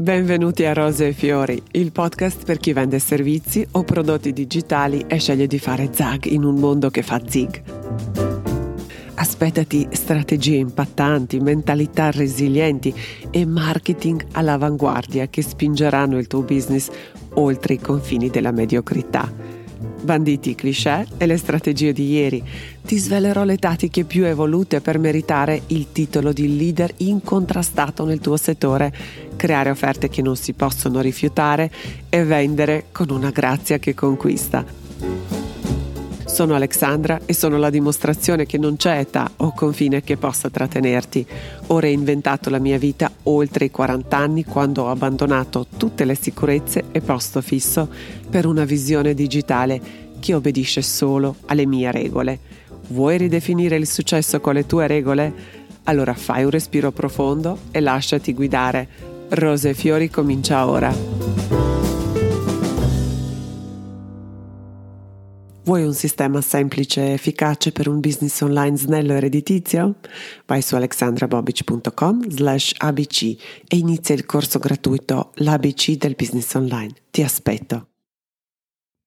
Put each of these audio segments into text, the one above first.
Benvenuti a Rose e Fiori, il podcast per chi vende servizi o prodotti digitali e sceglie di fare zag in un mondo che fa zig. Aspettati strategie impattanti, mentalità resilienti e marketing all'avanguardia che spingeranno il tuo business oltre i confini della mediocrità banditi i cliché e le strategie di ieri. Ti svelerò le tattiche più evolute per meritare il titolo di leader incontrastato nel tuo settore, creare offerte che non si possono rifiutare e vendere con una grazia che conquista. Sono Alexandra e sono la dimostrazione che non c'è età o confine che possa trattenerti. Ho reinventato la mia vita oltre i 40 anni quando ho abbandonato tutte le sicurezze e posto fisso per una visione digitale che obbedisce solo alle mie regole. Vuoi ridefinire il successo con le tue regole? Allora fai un respiro profondo e lasciati guidare. Rose e Fiori comincia ora. Vuoi un sistema semplice e efficace per un business online snello e redditizio? Vai su alexandrabobic.com slash abc e inizia il corso gratuito L'ABC del business online. Ti aspetto.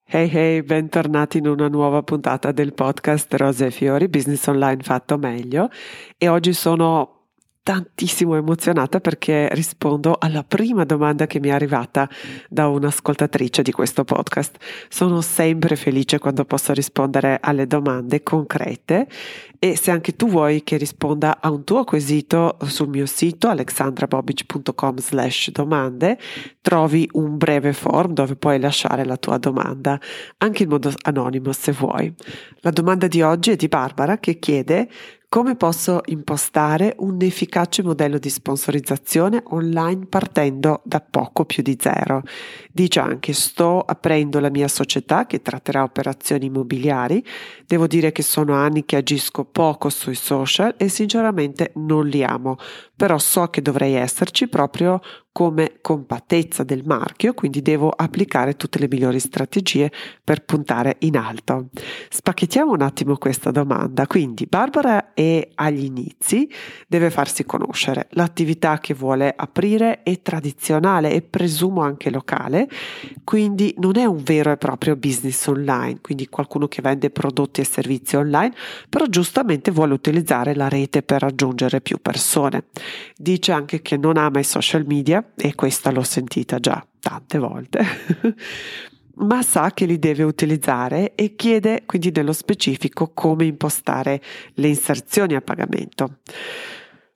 Hey hey, bentornati in una nuova puntata del podcast Rose e Fiori, business online fatto meglio e oggi sono tantissimo emozionata perché rispondo alla prima domanda che mi è arrivata da un'ascoltatrice di questo podcast. Sono sempre felice quando posso rispondere alle domande concrete e se anche tu vuoi che risponda a un tuo quesito sul mio sito alexandrabobic.com slash domande trovi un breve form dove puoi lasciare la tua domanda anche in modo anonimo se vuoi. La domanda di oggi è di Barbara che chiede come posso impostare un efficace modello di sponsorizzazione online partendo da poco più di zero? Dice anche sto aprendo la mia società che tratterà operazioni immobiliari. Devo dire che sono anni che agisco poco sui social e sinceramente non li amo, però so che dovrei esserci proprio come compattezza del marchio, quindi devo applicare tutte le migliori strategie per puntare in alto. Spacchettiamo un attimo questa domanda. Quindi Barbara è agli inizi, deve farsi conoscere. L'attività che vuole aprire è tradizionale e presumo anche locale, quindi non è un vero e proprio business online, quindi qualcuno che vende prodotti e servizi online, però giustamente vuole utilizzare la rete per raggiungere più persone. Dice anche che non ama i social media e questa l'ho sentita già tante volte, ma sa che li deve utilizzare e chiede quindi nello specifico come impostare le inserzioni a pagamento.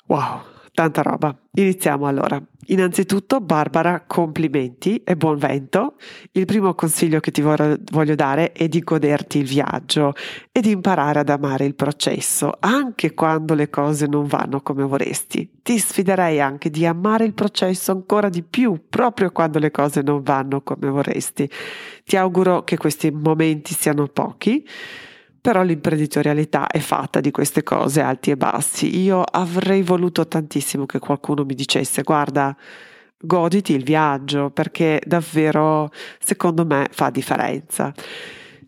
Wow, tanta roba. Iniziamo allora. Innanzitutto, Barbara, complimenti e buon vento. Il primo consiglio che ti voglio dare è di goderti il viaggio e di imparare ad amare il processo, anche quando le cose non vanno come vorresti. Ti sfiderei anche di amare il processo ancora di più, proprio quando le cose non vanno come vorresti. Ti auguro che questi momenti siano pochi però l'imprenditorialità è fatta di queste cose alti e bassi. Io avrei voluto tantissimo che qualcuno mi dicesse guarda, goditi il viaggio perché davvero secondo me fa differenza.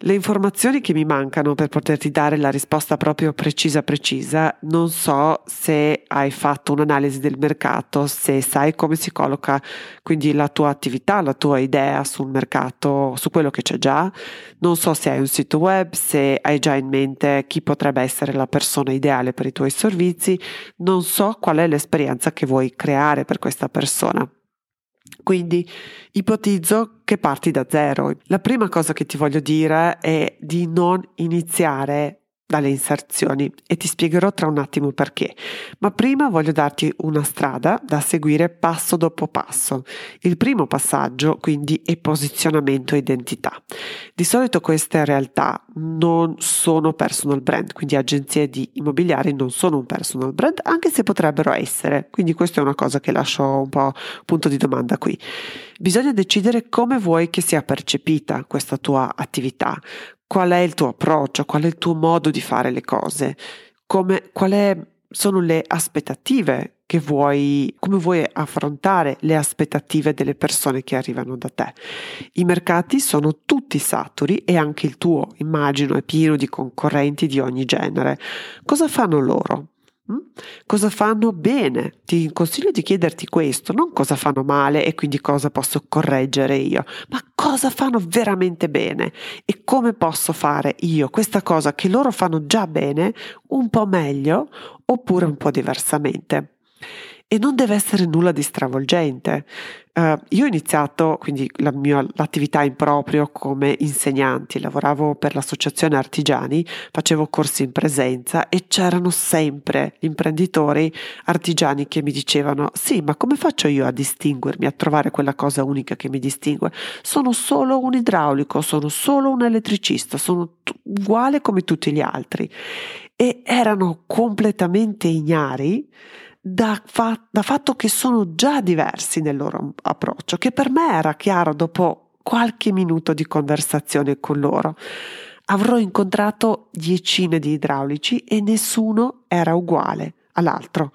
Le informazioni che mi mancano per poterti dare la risposta proprio precisa precisa, non so se hai fatto un'analisi del mercato, se sai come si colloca quindi la tua attività, la tua idea sul mercato, su quello che c'è già, non so se hai un sito web, se hai già in mente chi potrebbe essere la persona ideale per i tuoi servizi, non so qual è l'esperienza che vuoi creare per questa persona. Quindi ipotizzo che parti da zero. La prima cosa che ti voglio dire è di non iniziare dalle inserzioni e ti spiegherò tra un attimo perché. Ma prima voglio darti una strada da seguire passo dopo passo. Il primo passaggio quindi è posizionamento e identità. Di solito queste realtà non sono personal brand, quindi agenzie di immobiliari non sono un personal brand, anche se potrebbero essere. Quindi questa è una cosa che lascio un po' punto di domanda qui. Bisogna decidere come vuoi che sia percepita questa tua attività, qual è il tuo approccio, qual è il tuo modo di fare le cose, come, quali sono le aspettative che vuoi, come vuoi affrontare le aspettative delle persone che arrivano da te. I mercati sono tutti saturi e anche il tuo, immagino, è pieno di concorrenti di ogni genere. Cosa fanno loro? Mm? Cosa fanno bene? Ti consiglio di chiederti questo, non cosa fanno male e quindi cosa posso correggere io, ma cosa fanno veramente bene e come posso fare io questa cosa che loro fanno già bene un po' meglio oppure un po' diversamente e non deve essere nulla di stravolgente. Uh, io ho iniziato quindi la mia, l'attività in proprio come insegnante, lavoravo per l'associazione artigiani, facevo corsi in presenza e c'erano sempre imprenditori artigiani che mi dicevano sì ma come faccio io a distinguermi, a trovare quella cosa unica che mi distingue? Sono solo un idraulico, sono solo un elettricista, sono t- uguale come tutti gli altri e erano completamente ignari da, fa- da fatto che sono già diversi nel loro approccio, che per me era chiaro dopo qualche minuto di conversazione con loro. Avrò incontrato decine di idraulici e nessuno era uguale all'altro.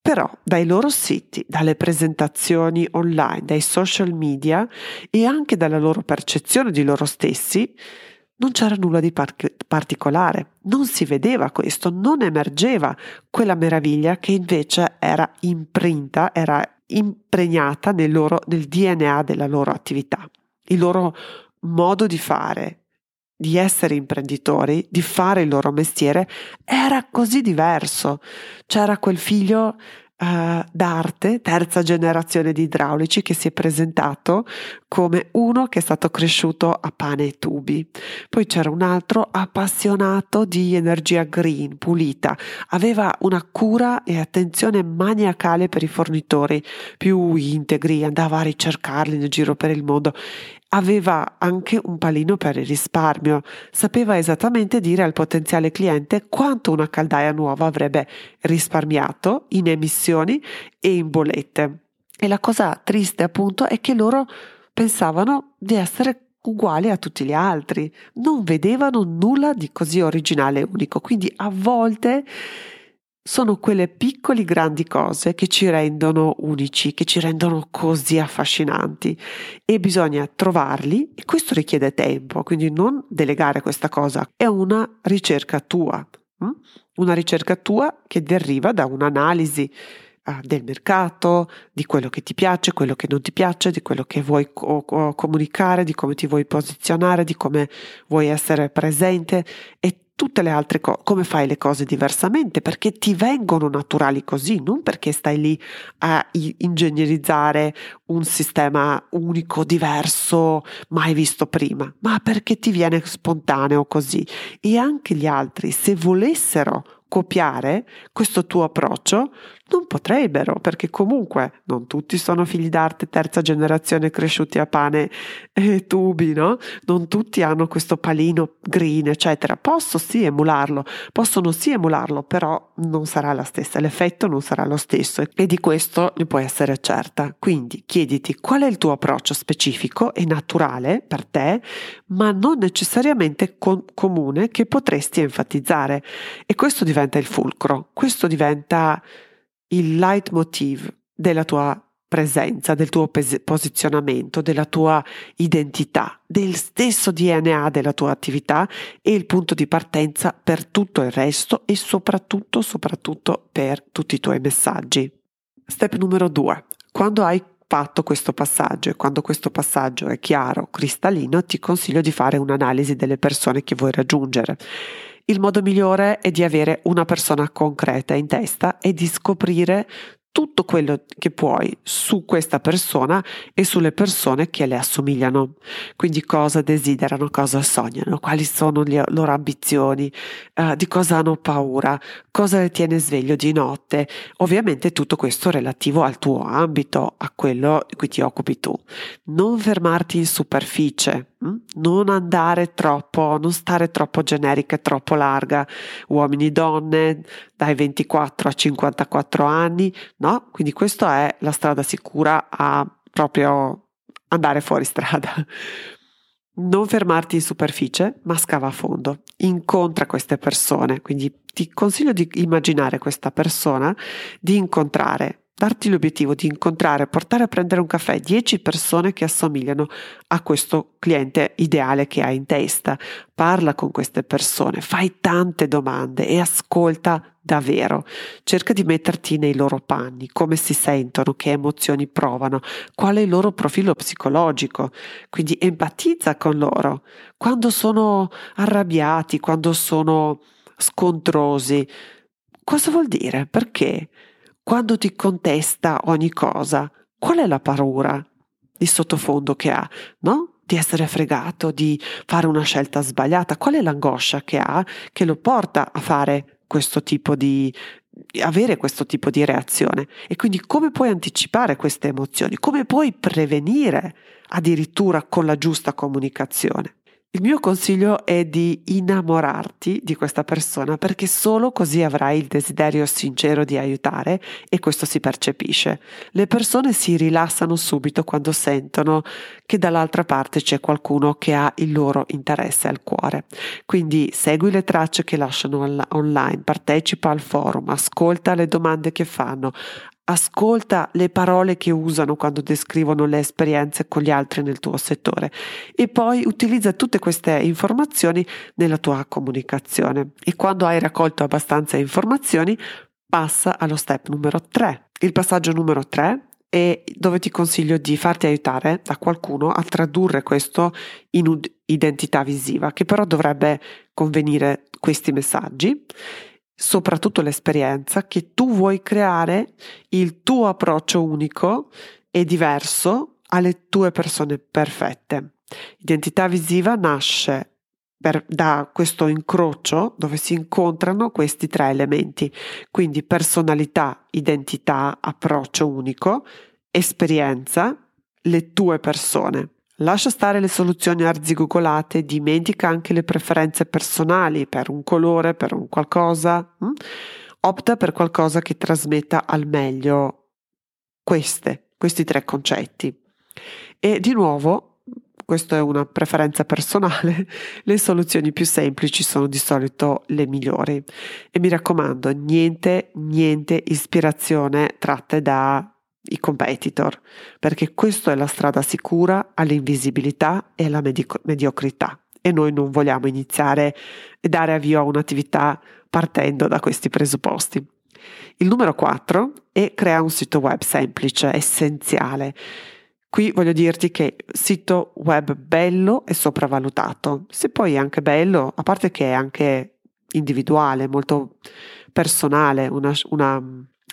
Però dai loro siti, dalle presentazioni online, dai social media e anche dalla loro percezione di loro stessi, non c'era nulla di par- particolare, non si vedeva questo, non emergeva quella meraviglia che invece era imprinta, era impregnata nel, loro, nel DNA della loro attività. Il loro modo di fare, di essere imprenditori, di fare il loro mestiere, era così diverso. C'era quel figlio uh, d'arte, terza generazione di idraulici, che si è presentato come uno che è stato cresciuto a pane e tubi. Poi c'era un altro appassionato di energia green, pulita, aveva una cura e attenzione maniacale per i fornitori più integri, andava a ricercarli nel giro per il mondo Aveva anche un palino per il risparmio, sapeva esattamente dire al potenziale cliente quanto una caldaia nuova avrebbe risparmiato in emissioni e in bollette. E la cosa triste appunto è che loro pensavano di essere uguali a tutti gli altri, non vedevano nulla di così originale e unico, quindi a volte sono quelle piccole grandi cose che ci rendono unici, che ci rendono così affascinanti. E bisogna trovarli e questo richiede tempo, quindi non delegare questa cosa, è una ricerca tua, hm? una ricerca tua che deriva da un'analisi uh, del mercato, di quello che ti piace, quello che non ti piace, di quello che vuoi co- comunicare, di come ti vuoi posizionare, di come vuoi essere presente. E tutte le altre cose, come fai le cose diversamente, perché ti vengono naturali così, non perché stai lì a ingegnerizzare un sistema unico, diverso, mai visto prima, ma perché ti viene spontaneo così. E anche gli altri, se volessero copiare questo tuo approccio, non potrebbero, perché comunque non tutti sono figli d'arte terza generazione cresciuti a pane e tubi, no? Non tutti hanno questo palino green, eccetera. Posso sì emularlo, possono sì emularlo, però non sarà la stessa, l'effetto non sarà lo stesso e di questo ne puoi essere certa. Quindi chiediti qual è il tuo approccio specifico e naturale per te, ma non necessariamente com- comune che potresti enfatizzare. E questo diventa il fulcro, questo diventa il leitmotiv della tua presenza, del tuo posizionamento, della tua identità, del stesso DNA della tua attività e il punto di partenza per tutto il resto e soprattutto, soprattutto per tutti i tuoi messaggi. Step numero due. Quando hai fatto questo passaggio e quando questo passaggio è chiaro, cristallino, ti consiglio di fare un'analisi delle persone che vuoi raggiungere il modo migliore è di avere una persona concreta in testa e di scoprire tutto quello che puoi su questa persona e sulle persone che le assomigliano. Quindi cosa desiderano, cosa sognano, quali sono le loro ambizioni, uh, di cosa hanno paura, cosa le tiene sveglio di notte. Ovviamente tutto questo relativo al tuo ambito, a quello di cui ti occupi tu. Non fermarti in superficie? Non andare troppo, non stare troppo generica e troppo larga. Uomini, donne, dai 24 a 54 anni, no? Quindi questa è la strada sicura a proprio andare fuori strada. Non fermarti in superficie, ma scava a fondo. Incontra queste persone, quindi ti consiglio di immaginare questa persona, di incontrare darti l'obiettivo di incontrare, portare a prendere un caffè 10 persone che assomigliano a questo cliente ideale che hai in testa. Parla con queste persone, fai tante domande e ascolta davvero. Cerca di metterti nei loro panni, come si sentono, che emozioni provano, qual è il loro profilo psicologico. Quindi empatizza con loro. Quando sono arrabbiati, quando sono scontrosi, cosa vuol dire? Perché? Quando ti contesta ogni cosa, qual è la paura di sottofondo che ha? No? Di essere fregato, di fare una scelta sbagliata. Qual è l'angoscia che ha che lo porta a fare questo tipo di, avere questo tipo di reazione e quindi come puoi anticipare queste emozioni, come puoi prevenire addirittura con la giusta comunicazione. Il mio consiglio è di innamorarti di questa persona perché solo così avrai il desiderio sincero di aiutare e questo si percepisce. Le persone si rilassano subito quando sentono che dall'altra parte c'è qualcuno che ha il loro interesse al cuore. Quindi segui le tracce che lasciano online, partecipa al forum, ascolta le domande che fanno, ascolta le parole che usano quando descrivono le esperienze con gli altri nel tuo settore e poi utilizza tutte queste informazioni nella tua comunicazione e quando hai raccolto abbastanza informazioni passa allo step numero 3. Il passaggio numero 3 è dove ti consiglio di farti aiutare da qualcuno a tradurre questo in identità visiva che però dovrebbe convenire questi messaggi soprattutto l'esperienza, che tu vuoi creare il tuo approccio unico e diverso alle tue persone perfette. Identità visiva nasce per, da questo incrocio dove si incontrano questi tre elementi, quindi personalità, identità, approccio unico, esperienza, le tue persone. Lascia stare le soluzioni arzigogolate, dimentica anche le preferenze personali per un colore, per un qualcosa. Hm? Opta per qualcosa che trasmetta al meglio queste, questi tre concetti. E di nuovo, questa è una preferenza personale, le soluzioni più semplici sono di solito le migliori. E mi raccomando, niente, niente ispirazione tratte da i competitor, perché questa è la strada sicura all'invisibilità e alla medico- mediocrità e noi non vogliamo iniziare e dare avvio a un'attività partendo da questi presupposti. Il numero 4 è crea un sito web semplice, essenziale. Qui voglio dirti che sito web bello è sopravvalutato. Se poi è anche bello, a parte che è anche individuale, molto personale, una, una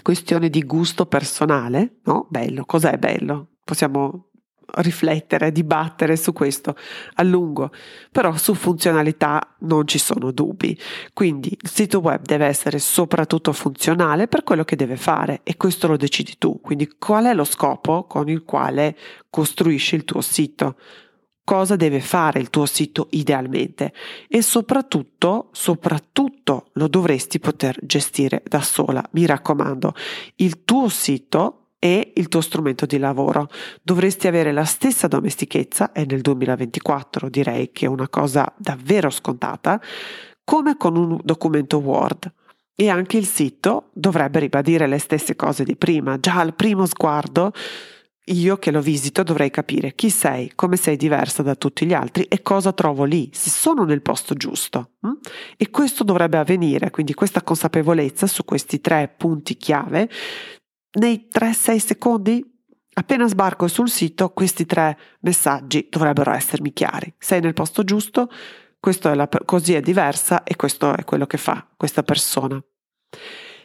questione di gusto personale, no? Bello, cos'è bello? Possiamo riflettere, dibattere su questo a lungo, però su funzionalità non ci sono dubbi. Quindi il sito web deve essere soprattutto funzionale per quello che deve fare e questo lo decidi tu. Quindi qual è lo scopo con il quale costruisci il tuo sito? Cosa deve fare il tuo sito idealmente e soprattutto, soprattutto lo dovresti poter gestire da sola. Mi raccomando, il tuo sito è il tuo strumento di lavoro. Dovresti avere la stessa domestichezza, e nel 2024 direi che è una cosa davvero scontata, come con un documento Word. E anche il sito dovrebbe ribadire le stesse cose di prima. Già al primo sguardo io che lo visito dovrei capire chi sei, come sei diversa da tutti gli altri e cosa trovo lì, se sono nel posto giusto. Hm? E questo dovrebbe avvenire, quindi questa consapevolezza su questi tre punti chiave, nei 3-6 secondi, appena sbarco sul sito, questi tre messaggi dovrebbero essermi chiari. Sei nel posto giusto, è la, così è diversa e questo è quello che fa questa persona.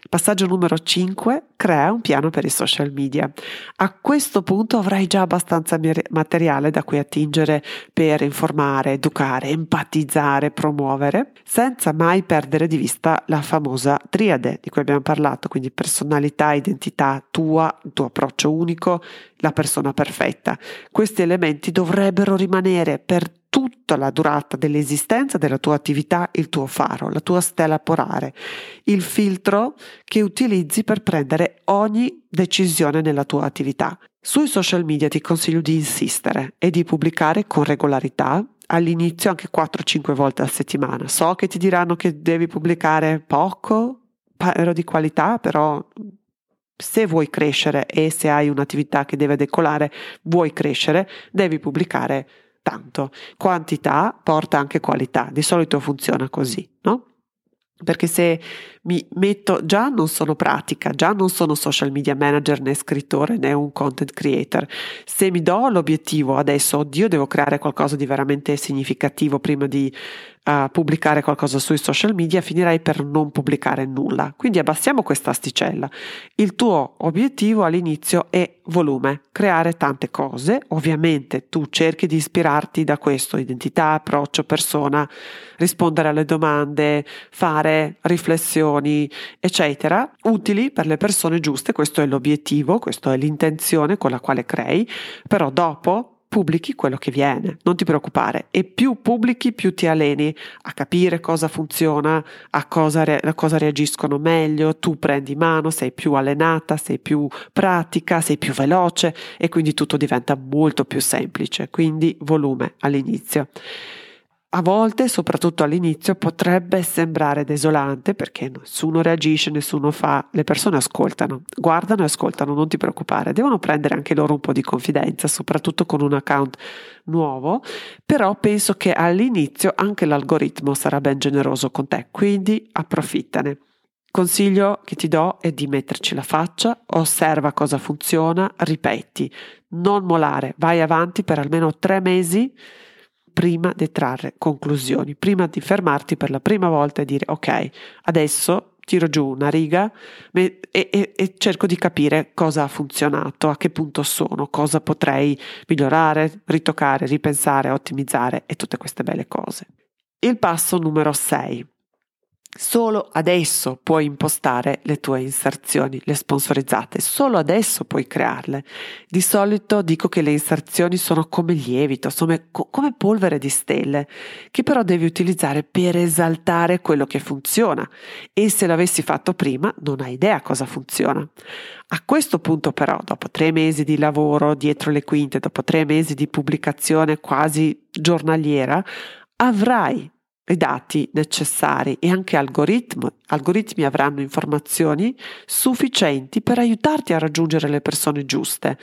Passaggio numero 5, crea un piano per i social media. A questo punto avrai già abbastanza materiale da cui attingere per informare, educare, empatizzare, promuovere, senza mai perdere di vista la famosa triade di cui abbiamo parlato, quindi personalità, identità tua, il tuo approccio unico, la persona perfetta. Questi elementi dovrebbero rimanere per tutta la durata dell'esistenza della tua attività il tuo faro, la tua stella polare, il filtro che utilizzi per prendere ogni decisione nella tua attività. Sui social media ti consiglio di insistere e di pubblicare con regolarità, all'inizio anche 4-5 volte a settimana. So che ti diranno che devi pubblicare poco, però di qualità, però se vuoi crescere e se hai un'attività che deve decolare, vuoi crescere, devi pubblicare tanto. Quantità porta anche qualità, di solito funziona così, no? Perché se mi metto, già non sono pratica, già non sono social media manager né scrittore né un content creator. Se mi do l'obiettivo adesso, oddio, devo creare qualcosa di veramente significativo prima di uh, pubblicare qualcosa sui social media, finirai per non pubblicare nulla. Quindi abbassiamo questa asticella. Il tuo obiettivo all'inizio è volume, creare tante cose. Ovviamente tu cerchi di ispirarti da questo, identità, approccio, persona, rispondere alle domande, fare riflessioni, eccetera, utili per le persone giuste. Questo è l'obiettivo, questa è l'intenzione con la quale crei, però dopo pubblichi quello che viene, non ti preoccupare. E più pubblichi, più ti alleni a capire cosa funziona, a cosa, re- a cosa reagiscono meglio, tu prendi mano, sei più allenata, sei più pratica, sei più veloce e quindi tutto diventa molto più semplice. Quindi volume all'inizio. A volte, soprattutto all'inizio, potrebbe sembrare desolante perché nessuno reagisce, nessuno fa, le persone ascoltano, guardano e ascoltano, non ti preoccupare, devono prendere anche loro un po' di confidenza, soprattutto con un account nuovo, però penso che all'inizio anche l'algoritmo sarà ben generoso con te, quindi approfittane. Consiglio che ti do è di metterci la faccia, osserva cosa funziona, ripeti, non molare, vai avanti per almeno tre mesi prima di trarre conclusioni, prima di fermarti per la prima volta e dire ok, adesso tiro giù una riga e, e, e, cerco di capire cosa ha funzionato, a che punto sono, cosa potrei migliorare, ritoccare, ripensare, ottimizzare e tutte queste belle cose. Il passo numero 6. Solo adesso puoi impostare le tue inserzioni, le sponsorizzate, solo adesso puoi crearle. Di solito dico che le inserzioni sono come lievito, sono come polvere di stelle, che però devi utilizzare per esaltare quello che funziona e se l'avessi fatto prima non hai idea cosa funziona. A questo punto però, dopo tre mesi di lavoro dietro le quinte, dopo tre mesi di pubblicazione quasi giornaliera, avrai i dati necessari e anche algoritmi, algoritmi avranno informazioni sufficienti per aiutarti a raggiungere le persone giuste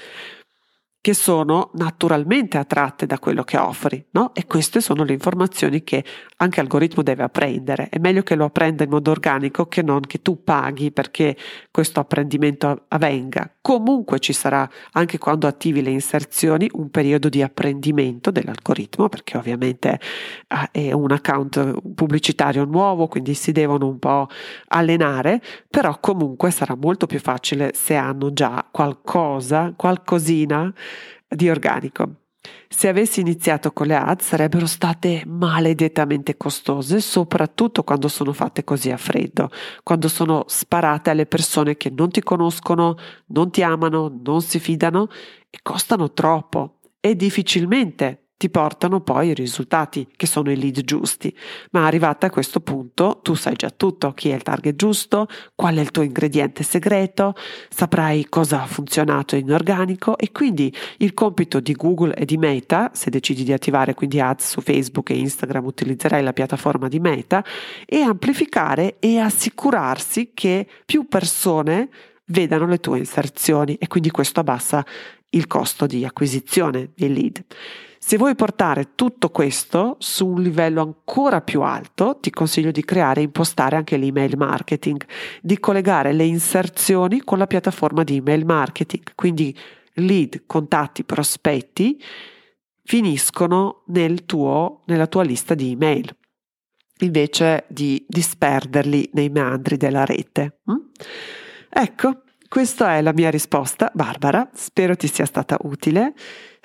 che sono naturalmente attratte da quello che offri, no? E queste sono le informazioni che anche l'algoritmo deve apprendere. È meglio che lo apprenda in modo organico che non che tu paghi perché questo apprendimento avvenga. Comunque ci sarà, anche quando attivi le inserzioni, un periodo di apprendimento dell'algoritmo, perché ovviamente eh, è un account pubblicitario nuovo, quindi si devono un po' allenare, però comunque sarà molto più facile se hanno già qualcosa, qualcosina di organico. Se avessi iniziato con le ads sarebbero state maledettamente costose, soprattutto quando sono fatte così a freddo, quando sono sparate alle persone che non ti conoscono, non ti amano, non si fidano e costano troppo e difficilmente ti portano poi i risultati che sono i lead giusti. Ma arrivata a questo punto tu sai già tutto, chi è il target giusto, qual è il tuo ingrediente segreto, saprai cosa ha funzionato in organico e quindi il compito di Google e di Meta, se decidi di attivare quindi ads su Facebook e Instagram, utilizzerai la piattaforma di Meta, è amplificare e assicurarsi che più persone vedano le tue inserzioni e quindi questo abbassa il costo di acquisizione dei lead. Se vuoi portare tutto questo su un livello ancora più alto, ti consiglio di creare e impostare anche l'email marketing, di collegare le inserzioni con la piattaforma di email marketing, quindi lead, contatti, prospetti finiscono nel tuo, nella tua lista di email invece di disperderli nei meandri della rete. Mm? Ecco, questa è la mia risposta, Barbara. Spero ti sia stata utile.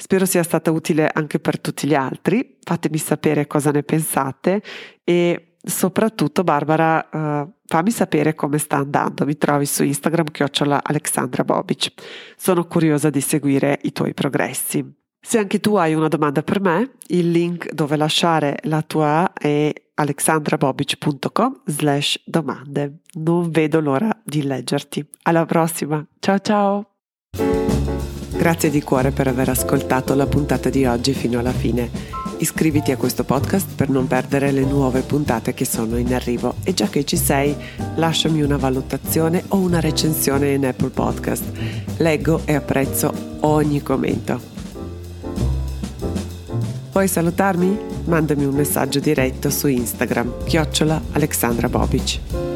Spero sia stata utile anche per tutti gli altri. Fatemi sapere cosa ne pensate e soprattutto, Barbara, uh, fammi sapere come sta andando. Mi trovi su Instagram, chiocciola Alexandra Bobic. Sono curiosa di seguire i tuoi progressi. Se anche tu hai una domanda per me, il link dove lasciare la tua è alexandrabobic.com slash domande. Non vedo l'ora di leggerti. Alla prossima. Ciao ciao. Grazie di cuore per aver ascoltato la puntata di oggi fino alla fine Iscriviti a questo podcast per non perdere le nuove puntate che sono in arrivo e già che ci sei, lasciami una valutazione o una recensione in Apple Podcast. Leggo e apprezzo ogni commento. Puoi salutarmi? Mandami un messaggio diretto su Instagram, chiocciola Alexandra Bobic.